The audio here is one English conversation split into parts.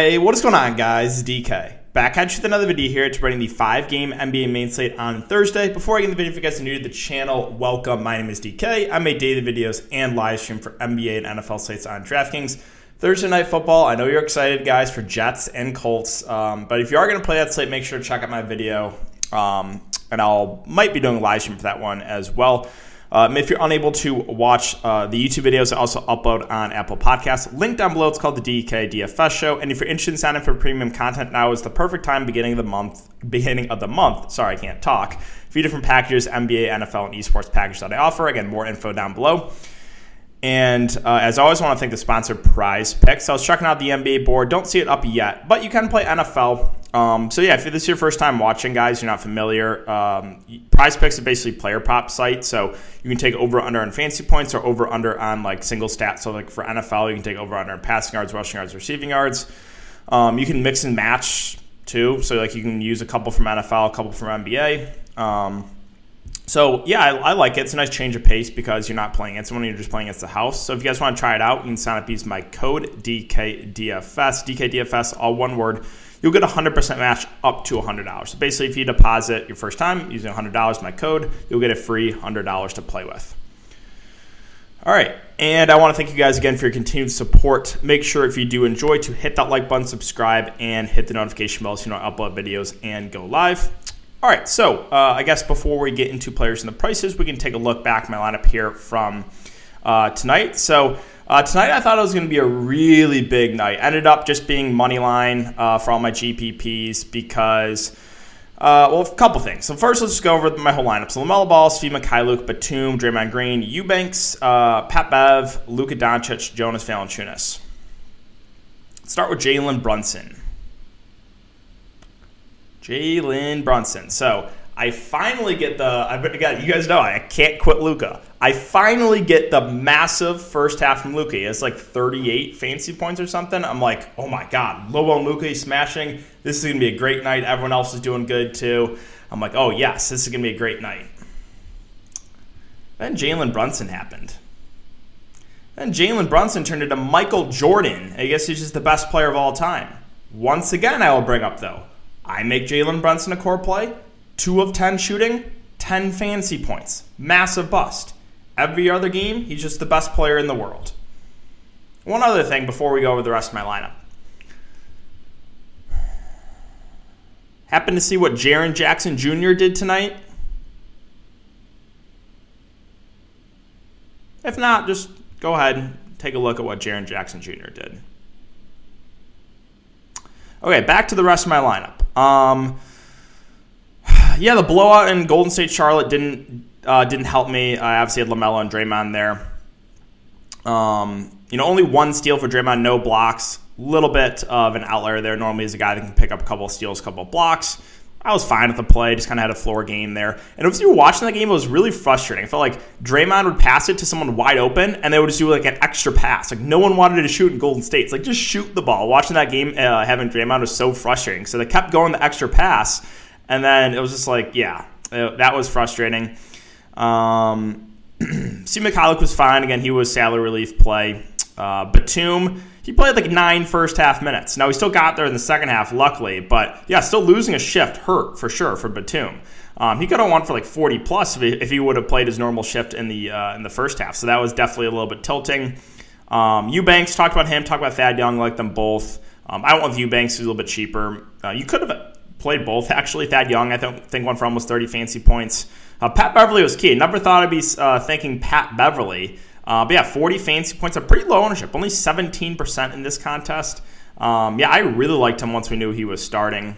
Hey, what is going on, guys? DK. Back at you with another video here to bring the five game NBA main slate on Thursday. Before I get the video, if you guys are new to the channel, welcome. My name is DK. I make daily videos and live stream for NBA and NFL slates on DraftKings. Thursday night football. I know you're excited, guys, for Jets and Colts. Um, but if you are going to play that slate, make sure to check out my video. Um, and I'll might be doing live stream for that one as well. Um, if you're unable to watch uh, the YouTube videos, I also upload on Apple Podcasts. Link down below. It's called the DK DFS Show. And if you're interested in signing for premium content, now is the perfect time. Beginning of the month. Beginning of the month. Sorry, I can't talk. A few different packages: NBA, NFL, and esports package that I offer. Again, more info down below. And uh, as always, I want to thank the sponsor Prize Picks. I was checking out the NBA board. Don't see it up yet, but you can play NFL. Um, so yeah, if this is your first time watching, guys, you're not familiar. Um, Prize Picks is basically player prop site, so you can take over under on fancy points or over under on like single stats. So like for NFL, you can take over under on passing yards, rushing yards, receiving yards. Um, you can mix and match too. So like you can use a couple from NFL, a couple from NBA. Um, so yeah, I, I, like it. It's a nice change of pace because you're not playing against someone; you're just playing against the house. So if you guys want to try it out, you can sign up use my code DKDFS. DKDFS, all one word. You'll get a 100% match up to $100. So basically, if you deposit your first time using $100, my code, you'll get a free $100 to play with. All right, and I want to thank you guys again for your continued support. Make sure if you do enjoy to hit that like button, subscribe, and hit the notification bell so you know I upload videos and go live. All right, so uh, I guess before we get into players and the prices, we can take a look back my lineup here from uh, tonight. So uh, tonight I thought it was going to be a really big night. Ended up just being money line uh, for all my GPPs because. Uh, well, a couple things. So first, let's just go over my whole lineup. So LaMelo Ball, Steve Luke, Batum, Draymond Green, Eubanks, uh, Pat Bev, Luka Doncic, Jonas Valanciunas. Start with Jalen Brunson. Jalen Brunson. So I finally get the. I got you guys know I can't quit Luka. I finally get the massive first half from Luka. It's like 38 fancy points or something. I'm like, oh my god, Lobo and Luka smashing. This is gonna be a great night. Everyone else is doing good too. I'm like, oh yes, this is gonna be a great night. Then Jalen Brunson happened. Then Jalen Brunson turned into Michael Jordan. I guess he's just the best player of all time. Once again, I will bring up though I make Jalen Brunson a core play. Two of 10 shooting, 10 fancy points. Massive bust. Every other game, he's just the best player in the world. One other thing before we go over the rest of my lineup. Happen to see what Jaren Jackson Jr. did tonight? If not, just go ahead and take a look at what Jaren Jackson Jr. did. Okay, back to the rest of my lineup. Um, yeah, the blowout in Golden State Charlotte didn't uh, didn't help me. I obviously had Lamelo and Draymond there. Um, you know, only one steal for Draymond, no blocks. Little bit of an outlier there. Normally, is a guy that can pick up a couple steals, couple blocks. I was fine with the play, just kind of had a floor game there. And if you were watching that game, it was really frustrating. I felt like Draymond would pass it to someone wide open, and they would just do like an extra pass. Like no one wanted to shoot in Golden State. It's like just shoot the ball. Watching that game, uh, having Draymond was so frustrating. So they kept going the extra pass, and then it was just like, yeah, it, that was frustrating. Um, C. Mykhailiuk was fine. Again, he was salary relief play. Uh, Batum he played like nine first half minutes. Now he still got there in the second half, luckily, but yeah, still losing a shift hurt for sure for Batum. Um, he could have won for like 40 plus if he, if he, would have played his normal shift in the uh, in the first half. So that was definitely a little bit tilting. Um, Eubanks talked about him, talked about Thad Young, like them both. Um, I don't want Eubanks; he's a little bit cheaper. Uh, you could have played both actually. Thad Young, I think, think won for almost 30 fancy points. Uh, Pat Beverley was key. Never thought I'd be uh, thinking Pat Beverley. Uh, but yeah, 40 fancy points, a pretty low ownership, only 17% in this contest. Um, yeah, I really liked him once we knew he was starting.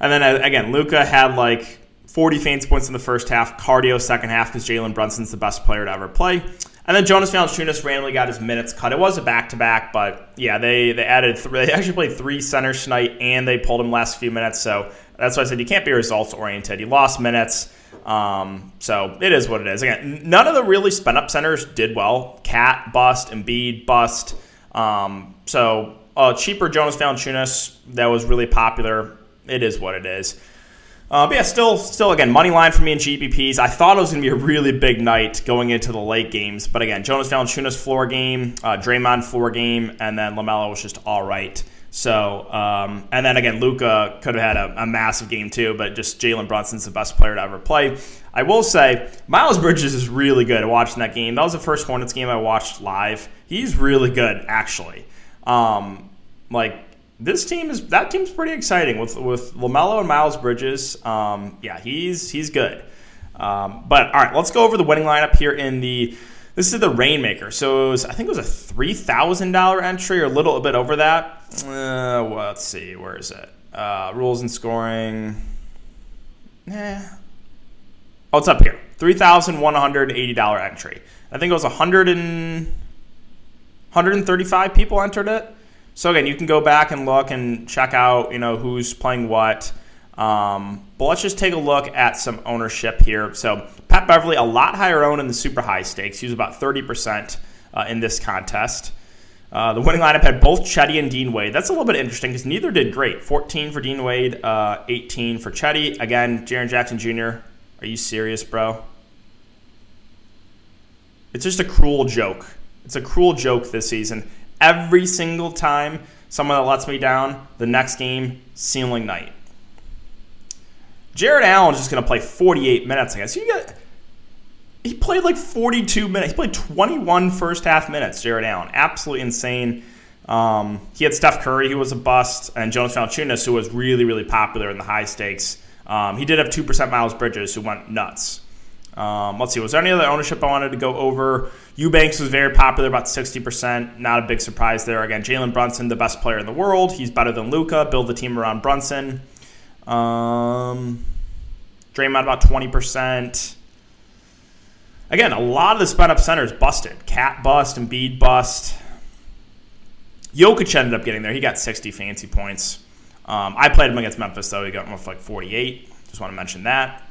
And then uh, again, Luka had like 40 fancy points in the first half, cardio second half because Jalen Brunson's the best player to ever play. And then Jonas Valanciunas randomly got his minutes cut. It was a back to back, but yeah, they they added three, they actually played three centers tonight, and they pulled him last few minutes. So that's why I said you can't be results oriented. He lost minutes. Um, so it is what it is. Again, none of the really spent up centers did well. Cat bust, Embiid bust. Um, so uh, cheaper Jonas Valanciunas that was really popular. It is what it is. Uh, but yeah, still, still again, money line for me in GPPs. I thought it was going to be a really big night going into the late games, but again, Jonas Valanciunas floor game, uh, Draymond floor game, and then Lamelo was just all right. So, um, and then again, Luka could have had a, a, massive game too, but just Jalen Brunson's the best player to ever play. I will say, Miles Bridges is really good at watching that game. That was the first Hornets game I watched live. He's really good, actually. Um, like this team is that team's pretty exciting with with Lamelo and Miles Bridges. Um, yeah, he's he's good. Um, but all right, let's go over the winning lineup here in the. This is the Rainmaker. So was, I think it was a three thousand dollar entry or a little a bit over that. Uh, well, let's see, where is it? Uh, rules and scoring. Yeah. Oh, it's up here. Three thousand one hundred eighty dollar entry. I think it was a hundred and 135 people entered it. So again, you can go back and look and check out, you know, who's playing what. Um, but let's just take a look at some ownership here. So Pat Beverley, a lot higher owned in the super high stakes. He was about 30% uh, in this contest. Uh, the winning lineup had both Chetty and Dean Wade. That's a little bit interesting because neither did great. 14 for Dean Wade, uh, 18 for Chetty. Again, Jaren Jackson Jr., are you serious, bro? It's just a cruel joke. It's a cruel joke this season every single time someone that lets me down, the next game, ceiling night. Jarrett Allen's just going to play 48 minutes, guess. You get, he played like 42 minutes. He played 21 first half minutes, Jarrett Allen. Absolutely insane. Um, he had Steph Curry, who was a bust, and Jonas Valanciunas, who was really, really popular in the high stakes. Um, he did have 2% Miles Bridges, who went nuts. Um, let's see, was there any other ownership I wanted to go over? Eubanks was very popular, about 60%. Not a big surprise there. Again, Jalen Brunson, the best player in the world. He's better than Luka. Build the team around Brunson. Um, Draymond, about 20%. Again, a lot of the spun up centers busted. Cat bust, Embiid bust. Jokic ended up getting there. He got 60 fancy points. Um, I played him against Memphis, though. He got with like 48. Just want to mention that.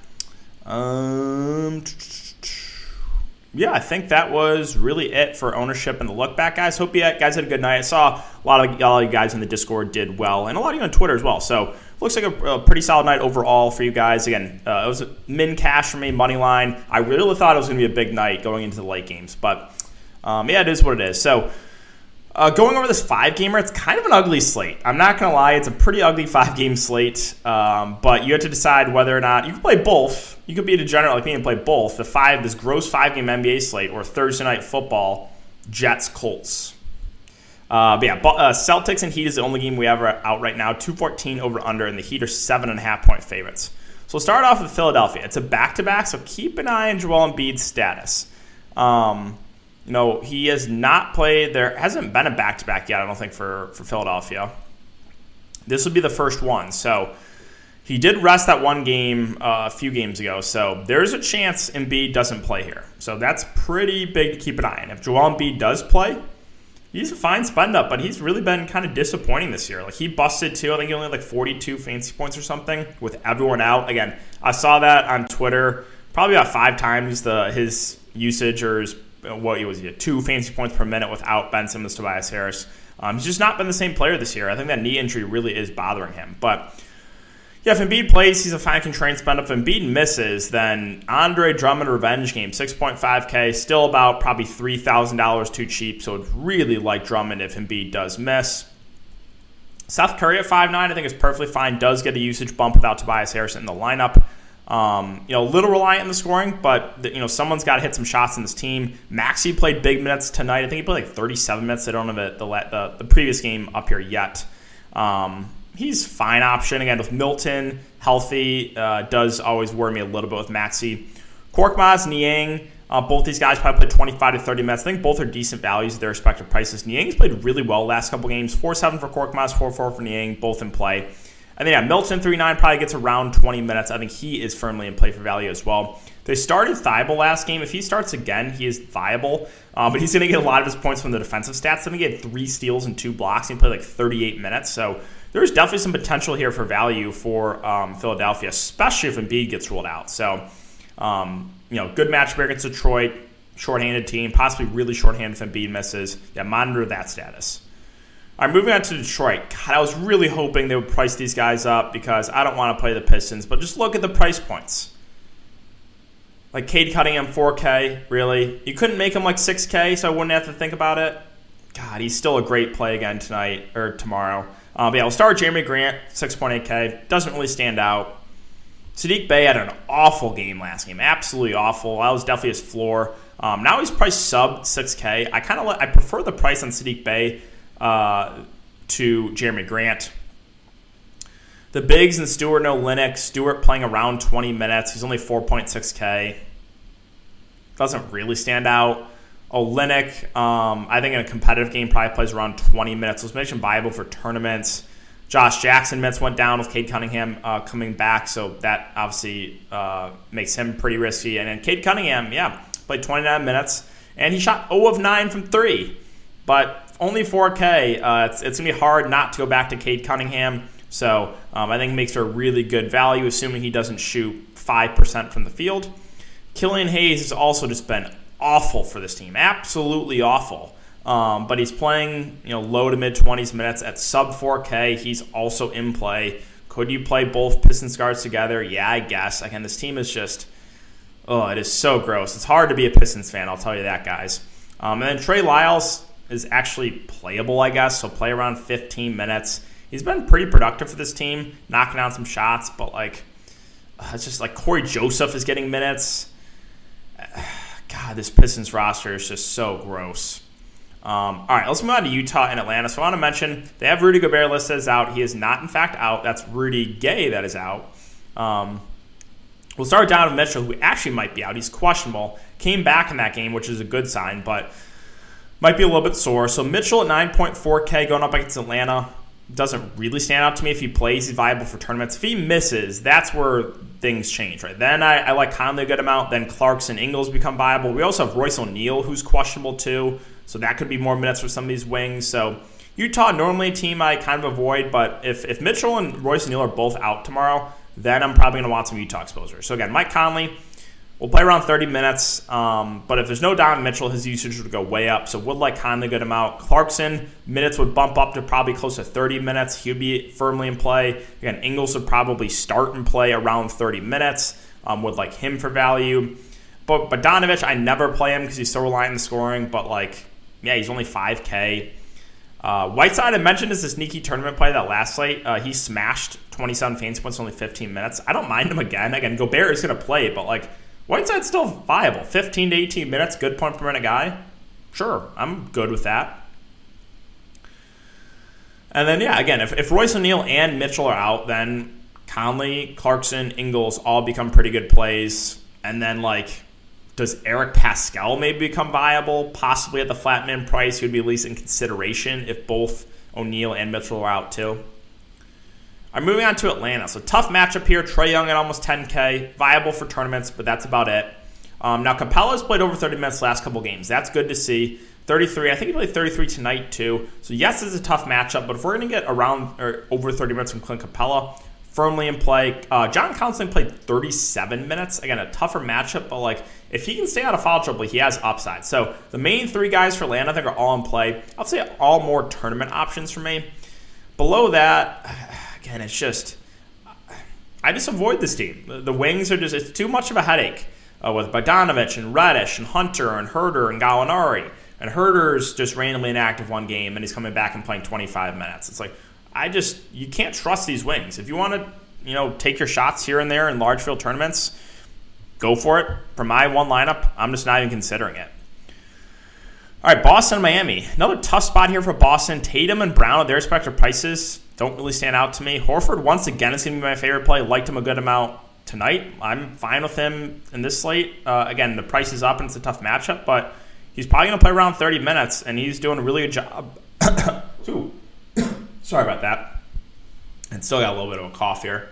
Um, yeah, I think that was really it for ownership and the look back, guys. Hope you guys had a good night. I saw a lot of y'all you guys in the Discord did well, and a lot of you on Twitter as well. So looks like a, a pretty solid night overall for you guys. Again, uh, it was min cash for me, money line. I really thought it was going to be a big night going into the late games, but um, yeah, it is what it is. So uh, going over this five gamer, it's kind of an ugly slate. I'm not going to lie, it's a pretty ugly five game slate, um, but you have to decide whether or not you can play both. You could be a degenerate like me and play both the five, this gross five game NBA slate, or Thursday night football, Jets Colts. Uh, but yeah, uh, Celtics and Heat is the only game we have out right now. 214 over under, and the Heat are seven and a half point favorites. So we'll start off with Philadelphia. It's a back to back, so keep an eye on Joel Embiid's status. Um, you know, he has not played. There hasn't been a back to back yet, I don't think, for, for Philadelphia. This would be the first one. So he did rest that one game uh, a few games ago. So there's a chance Embiid doesn't play here. So that's pretty big to keep an eye on. If Joel Embiid does play, he's a fine spend up, but he's really been kind of disappointing this year. Like he busted too. I think he only had like 42 fancy points or something with everyone out. Again, I saw that on Twitter probably about five times the his usage or his what he was he two fantasy points per minute without Ben Simmons, Tobias Harris. Um, he's just not been the same player this year. I think that knee injury really is bothering him. But yeah, if Embiid plays, he's a fine constrained spend. If Embiid misses, then Andre Drummond revenge game, 6.5K, still about probably $3,000 too cheap. So I'd really like Drummond if Embiid does miss. Seth Curry at 5'9, I think is perfectly fine. Does get a usage bump without Tobias Harris in the lineup. Um, you know, a little reliant on the scoring, but you know someone's got to hit some shots in this team. Maxey played big minutes tonight. I think he played like 37 minutes. I don't have the the, the previous game up here yet. Um, he's fine option again with Milton healthy. Uh, does always worry me a little bit with Maxey. Korkmaz, Niang, uh, both these guys probably played 25 to 30 minutes. I think both are decent values at their respective prices. Niang's played really well last couple games. 4-7 for Korkmaz, 4-4 for Niang, both in play. And then yeah, Milton 3-9 probably gets around 20 minutes. I think he is firmly in play for value as well. They started Thybulle last game. If he starts again, he is viable. Uh, but he's going to get a lot of his points from the defensive stats. I think he had three steals and two blocks. He played like 38 minutes. So there's definitely some potential here for value for um, Philadelphia, especially if Embiid gets ruled out. So, um, you know, good match here against Detroit. Shorthanded team, possibly really shorthanded if Embiid misses. Yeah, monitor that status. All right, moving on to Detroit. God, I was really hoping they would price these guys up because I don't want to play the Pistons, but just look at the price points. Like Cade Cunningham, 4K, really? You couldn't make him like 6K, so I wouldn't have to think about it. God, he's still a great play again tonight or tomorrow. Uh, but yeah, we'll start Jerami Grant, 6.8K. Doesn't really stand out. Sadiq Bey had an awful game last game, absolutely awful. That was definitely his floor. Um, now he's priced sub 6K. I kind of I prefer the price on Sadiq Bey uh, to Jerami Grant. The bigs and Stewart Olynyk. Stewart playing around 20 minutes. He's only 4.6K. Doesn't really stand out. Olynyk, um, I think in a competitive game, probably plays around 20 minutes. Let's make him viable for tournaments. Josh Jackson minutes went down with Cade Cunningham uh, coming back, so that obviously uh, makes him pretty risky. And then Cade Cunningham, yeah, played 29 minutes, and he shot 0 of 9 from 3, but only 4K. Uh, it's, it's going to be hard not to go back to Cade Cunningham. So um, I think makes for a really good value, assuming he doesn't shoot 5% from the field. Killian Hayes has also just been awful for this team, absolutely awful. Um, but he's playing, you know, low to mid 20s minutes at sub 4K. He's also in play. Could you play both Pistons guards together? Yeah, I guess. Again, this team is just, oh, it is so gross. It's hard to be a Pistons fan, I'll tell you that, guys. Um, and then Trey Lyles is actually playable, I guess. So play around 15 minutes he's been pretty productive for this team, knocking down some shots, but like uh, it's just like Cory Joseph is getting minutes. God, this Pistons roster is just so gross. Um, all right, let's move on to Utah and Atlanta. So I want to mention they have Rudy Gobert listed as out. He is not, in fact, out. That's Rudy Gay that is out. Um, we'll start down with Mitchell, who actually might be out. He's questionable. Came back in that game, which is a good sign, but might be a little bit sore. So Mitchell at 9.4K going up against Atlanta doesn't really stand out to me. If he plays, he's viable for tournaments. If he misses, that's where things change, right? Then I, I like Conley a good amount. Then Clarkson, Ingles become viable. We also have Royce O'Neale, who's questionable too. So that could be more minutes for some of these wings. So Utah, normally a team I kind of avoid, but if, if Mitchell and Royce O'Neale are both out tomorrow, then I'm probably going to want some Utah exposure. So again, Mike Conley, We'll play around 30 minutes, um, but if there's no Don Mitchell, his usage would go way up. So would like Conley good amount. Clarkson minutes would bump up to probably close to 30 minutes. He'd be firmly in play. Again, Ingles would probably start and play around 30 minutes. Um, would like him for value. But but Donovich, I never play him because he's so reliant on scoring. But like, yeah, he's only 5K. Uh, Whiteside, I mentioned, is a sneaky tournament play that last slate. Uh, he smashed 27 fantasy points in only 15 minutes. I don't mind him again. Again, Gobert is going to play, but like Whiteside's still viable. 15 to 18 minutes, good point per minute guy. Sure, I'm good with that. And then, yeah, again, if, if Royce O'Neale and Mitchell are out, then Conley, Clarkson, Ingles all become pretty good plays. And then, like, does Eric Paschall maybe become viable? Possibly at the flatman price, he would be at least in consideration if both O'Neale and Mitchell are out, too. I'm moving on to Atlanta. So tough matchup here. Trae Young at almost 10K, viable for tournaments, but that's about it. Um, now Capela's played over 30 minutes last couple games. That's good to see. 33. I think he played 33 tonight too. So yes, it's a tough matchup, but if we're going to get around or over 30 minutes from Clint Capela, firmly in play. Uh, John Collins played 37 minutes. Again, a tougher matchup, but like if he can stay out of foul trouble, he has upside. So the main three guys for Atlanta, I think, are all in play. I'll say all more tournament options for me. Below that again, it's just I just avoid this team. The, wings are just it's too much of a headache uh, with Bogdanovich and Reddish and Hunter and Huerter and Gallinari. And Huerter's just randomly inactive one game and he's coming back and playing 25 minutes. It's like I just you can't trust these wings. If you want to, you know, take your shots here and there in large field tournaments, go for it. For my one lineup, I'm just not even considering it. All right, Boston, Miami. Another tough spot here for Boston. Tatum and Brown at their respective prices don't really stand out to me. Horford, once again, is going to be my favorite play. Liked him a good amount tonight. I'm fine with him in this slate. Uh, again, the price is up and it's a tough matchup, but he's probably going to play around 30 minutes, and he's doing a really good job. Sorry about that. And still got a little bit of a cough here.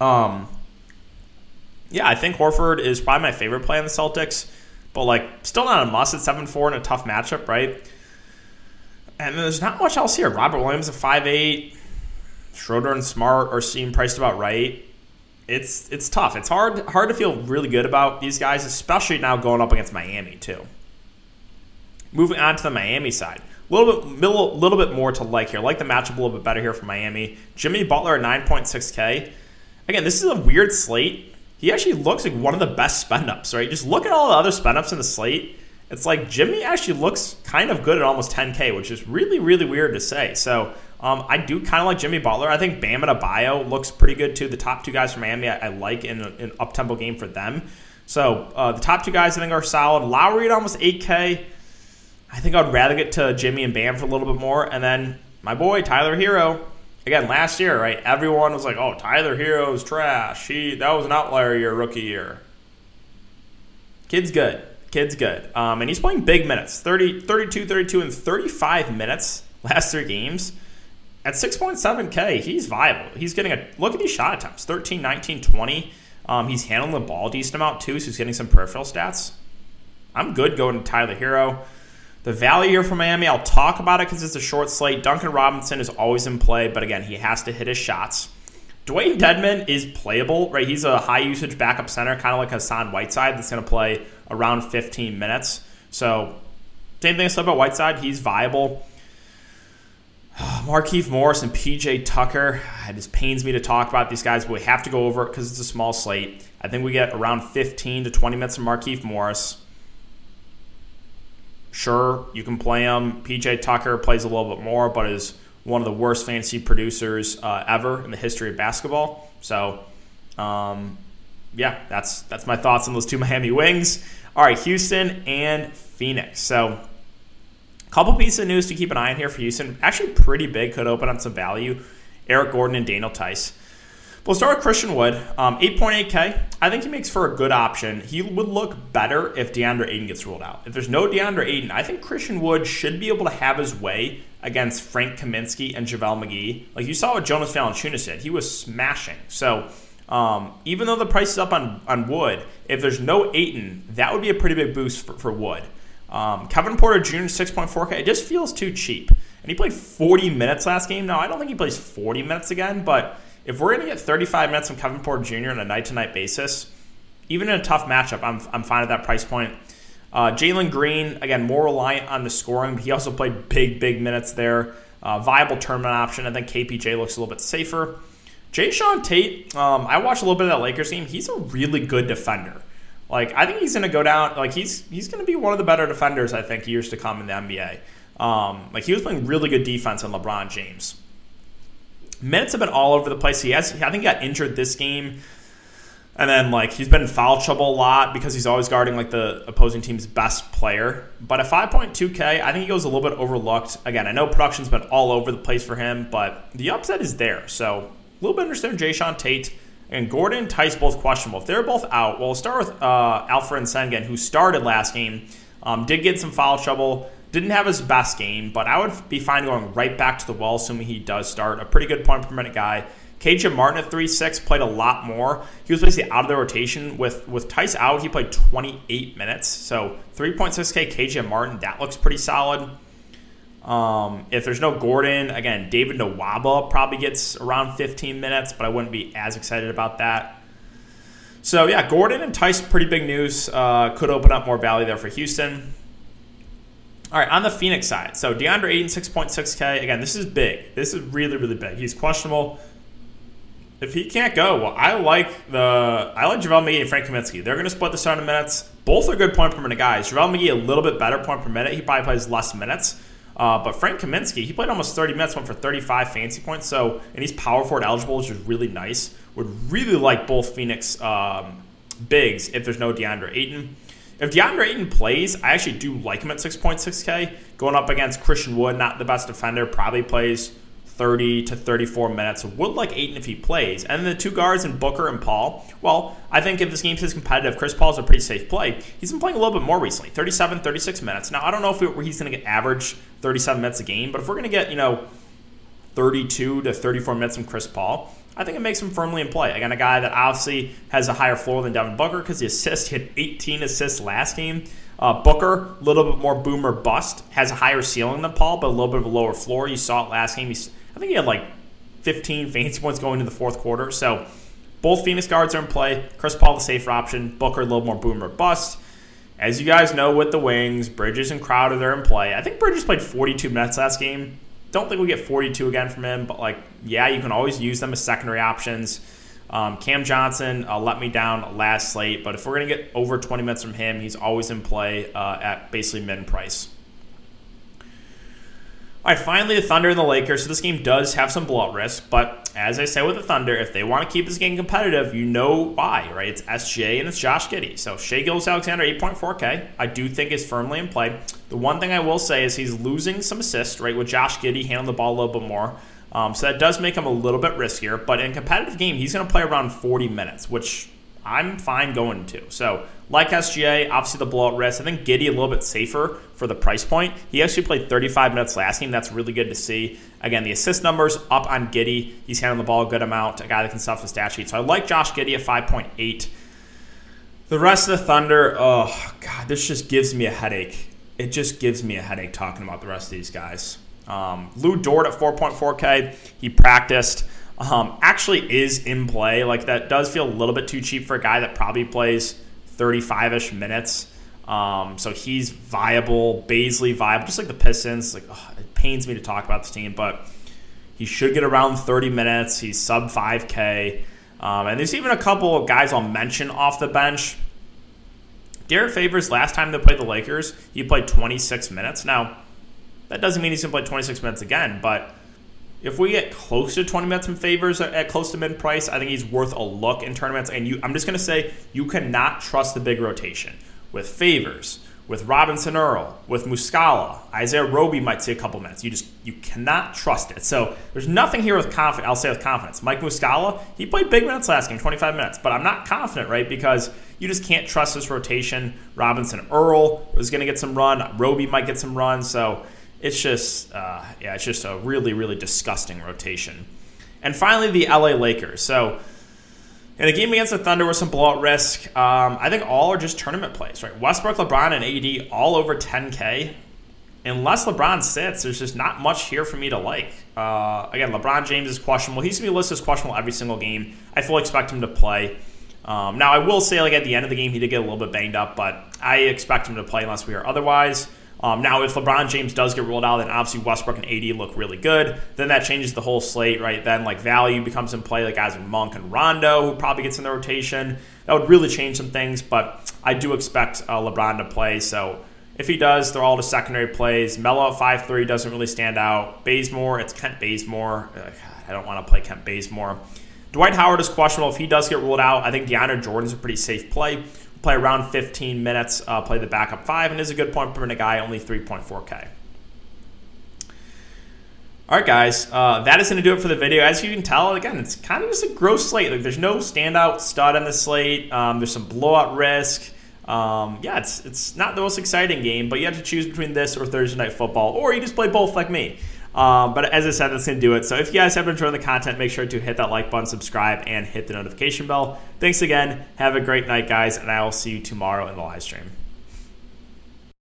Um, yeah, I think Horford is probably my favorite play in the Celtics, but like still not a must at 7 4 in a tough matchup, right? And there's not much else here. Robert Williams at five eight. Schroeder and Smart are seem priced about right. It's it's tough. It's hard hard to feel really good about these guys, especially now going up against Miami too. Moving on to the Miami side. A little bit, little, little bit more to like here. Like the matchup a little bit better here for Miami. Jimmy Butler at 9.6K. Again, this is a weird slate. He actually looks like one of the best spend ups, right? Just look at all the other spend ups in the slate. It's like Jimmy actually looks kind of good at almost 10K, which is really, really weird to say. So um, I do kind of like Jimmy Butler. I think Bam Adebayo looks pretty good too. The top two guys from Miami I, I like in an up tempo game for them. So uh, the top two guys I think are solid. Lowry at almost 8K. I think I'd rather get to Jimmy and Bam for a little bit more. And then my boy, Tyler Herro. Again, last year, right? Everyone was like, oh, Tyler Herro's trash. He That was an outlier year, rookie year. Kid's good. Kid's good. Um, and he's playing big minutes 30, 32, 32, and 35 minutes last three games. At 6.7K, he's viable. He's getting a look at these shot attempts 13, 19, 20. Um, he's handling the ball decent amount too, so he's getting some peripheral stats. I'm good going to Tyler Herro. The value here for Miami, I'll talk about it because it's a short slate. Duncan Robinson is always in play, but again, he has to hit his shots. Dewayne Dedmon is playable, right? He's a high usage backup center, kind of like Hassan Whiteside, that's going to play around 15 minutes. So, same thing I said about Whiteside. He's viable. Markieff Morris and PJ Tucker. It just pains me to talk about these guys, but we have to go over it because it's a small slate. I think we get around 15 to 20 minutes of Markieff Morris. Sure, you can play him. PJ Tucker plays a little bit more, but is one of the worst fantasy producers uh, ever in the history of basketball. So, um, yeah, that's that's my thoughts on those two Miami Wings. All right, Houston and Phoenix. So, a couple pieces of news to keep an eye on here for Houston. Actually, pretty big. Could open up some value. Eric Gordon and Daniel Theis. We'll start with Christian Wood, um, 8.8K. I think he makes for a good option. He would look better if DeAndre Ayton gets ruled out. If there's no DeAndre Ayton, I think Christian Wood should be able to have his way against Frank Kaminsky and JaVale McGee. Like you saw what Jonas Valanciunas did, he was smashing. So um, even though the price is up on, on Wood, if there's no Ayton, that would be a pretty big boost for, for Wood. Um, Kevin Porter Jr. 6.4K, it just feels too cheap. And he played 40 minutes last game. Now, I don't think he plays 40 minutes again, but if we're going to get 35 minutes from Kevin Porter Jr. on a night to night basis, even in a tough matchup, I'm, I'm fine at that price point. Uh, Jalen Green, again, more reliant on the scoring, but he also played big, big minutes there. Uh, viable tournament option. I think KPJ looks a little bit safer. Jae'Sean Tate, um, I watched a little bit of that Lakers team. He's a really good defender. Like I think he's going to go down. Like he's he's going to be one of the better defenders I think years to come in the NBA. Um, like he was playing really good defense on LeBron James minutes have been all over the place. He has, I think, he got injured this game, and then like he's been in foul trouble a lot because he's always guarding like the opposing team's best player. But at 5.2K, I think he goes a little bit overlooked. Again, I know production's been all over the place for him, but the upset is there. So a little bit interested in Jae'Sean Tate. And Gordon Theis both questionable. If they're both out, well, we'll start with uh, Alperen Sengun, who started last game, um, did get some foul trouble. Didn't have his best game, but I would be fine going right back to the well, assuming he does start. A pretty good point per minute guy. KJ Martin at 3 6 played a lot more. He was basically out of the rotation. With with Theis out, he played 28 minutes. So 3.6K KJ Martin, that looks pretty solid. Um, if there's no Gordon, again, David Nwaba probably gets around 15 minutes, but I wouldn't be as excited about that. So yeah, Gordon and Theis, pretty big news. Uh, could open up more value there for Houston. All right, on the Phoenix side, so DeAndre Ayton, 6.6K. Again, this is big. This is really, really big. He's questionable. If he can't go, well, I like the I like JaVale McGee and Frank Kaminsky. They're going to split the starting minutes. Both are good point per minute guys. JaVale McGee a little bit better point per minute. He probably plays less minutes. Uh, but Frank Kaminsky, he played almost 30 minutes, went for 35 fancy points. So, and he's power forward eligible, which is really nice. Would really like both Phoenix um, bigs if there's no DeAndre Ayton. If DeAndre Ayton plays, I actually do like him at 6.6K. Going up against Christian Wood, not the best defender, probably plays 30 to 34 minutes. Would like Ayton if he plays. And the two guards in Booker and Paul, well, I think if this game is competitive, Chris Paul's a pretty safe play. He's been playing a little bit more recently 37, 36 minutes. Now, I don't know if he's going to get average 37 minutes a game, but if we're going to get, you know, 32 to 34 minutes from Chris Paul, I think it makes him firmly in play. Again, a guy that obviously has a higher floor than Devin Booker because the assist hit 18 assists last game. Uh, Booker, a little bit more boomer bust, has a higher ceiling than Paul, but a little bit of a lower floor. You saw it last game. He's, I think he had like 15 fancy points going into the fourth quarter. So both Phoenix guards are in play. Chris Paul, the safer option. Booker, a little more boomer bust. as you guys know with the Wings, Bridges and Crowder, they're in play. I think Bridges played 42 minutes last game. Don't think we get 42 again from him, but like, yeah, you can always use them as secondary options. Um, Cam Johnson uh, let me down last slate, but if we're going to get over 20 minutes from him, he's always in play uh, at basically min price. All right, finally, the Thunder and the Lakers. So this game does have some blowout risk, but as I say with the Thunder, if they want to keep this game competitive, you know why, right? It's SJ and it's Josh Giddey. So Shai Gilgeous-Alexander, 8.4K, I do think is firmly in play. The one thing I will say is he's losing some assists, right, with Josh Giddey handling the ball a little bit more. Um, so that does make him a little bit riskier. But in competitive game, he's going to play around 40 minutes, which I'm fine going to. So like SGA, obviously the blowout risk. I think Giddey a little bit safer for the price point. He actually played 35 minutes last game. That's really good to see. Again, the assist numbers up on Giddey. He's handling the ball a good amount. A guy that can stuff the stat sheet. So I like Josh Giddey at 5.8. The rest of the Thunder, oh god, this just gives me a headache. It just gives me a headache talking about the rest of these guys. Um, Lu Dort at 4.4K. He practiced. Um, actually is in play. Like that does feel a little bit too cheap for a guy that probably plays 35 ish minutes. Um, so he's viable, Bazley viable, just like the Pistons. Like it pains me to talk about this team, but he should get around 30 minutes. He's sub 5K. Um, and there's even a couple of guys I'll mention off the bench. Derrick Favors, last time they played the Lakers, he played 26 minutes. Now, that doesn't mean he's going to play 26 minutes again, but if we get close to 20 minutes in favors at close to mid price, I think he's worth a look in tournaments. And you, I'm just going to say you cannot trust the big rotation with favors, with Robinson Earl, with Muscala, Isaiah Roby might see a couple minutes. You just you cannot trust it. So there's nothing here with confidence. I'll say with confidence. Mike Muscala, he played big minutes last game, 25 minutes, but I'm not confident, right? Because you just can't trust this rotation. Robinson Earl is going to get some run. Roby might get some run. So it's just uh, yeah, it's just a really really disgusting rotation. And finally, the LA Lakers. So in a game against the Thunder with some blowout risk, um, I think all are just tournament plays, right? Westbrook, LeBron, and AD all over 10K. Unless LeBron sits, there's just not much here for me to like. Uh, again, LeBron James is questionable. He's going to be listed as questionable every single game. I fully expect him to play. Um, now, I will say, like at the end of the game, he did get a little bit banged up, but I expect him to play unless we are otherwise. Um, now, if LeBron James does get ruled out, then obviously Westbrook and AD look really good. Then that changes the whole slate, right? Then like value becomes in play, like guys like Monk and Rondo, who probably gets in the rotation. That would really change some things, but I do expect uh, LeBron to play. So if he does, they're all the secondary plays. Melo at five three doesn't really stand out. Bazemore, it's Kent Bazemore. I don't want to play Kent Bazemore. Dwight Howard is questionable. If he does get ruled out, I think DeAndre Jordan's a pretty safe play play around 15 minutes, uh, play the backup five, and is a good point per minute guy, only 3.4K. All right, guys, uh, that is going to do it for the video. As you can tell, again, it's kind of just a gross slate. Like, there's no standout stud on the slate. Um, there's some blowout risk. Um, yeah, it's it's not the most exciting game, but you have to choose between this or Thursday Night Football, or you just play both like me. Um, but as I said, that's going to do it. So if you guys have enjoying the content, make sure to hit that like button, subscribe, and hit the notification bell. Thanks again. Have a great night, guys, and I will see you tomorrow in the live stream.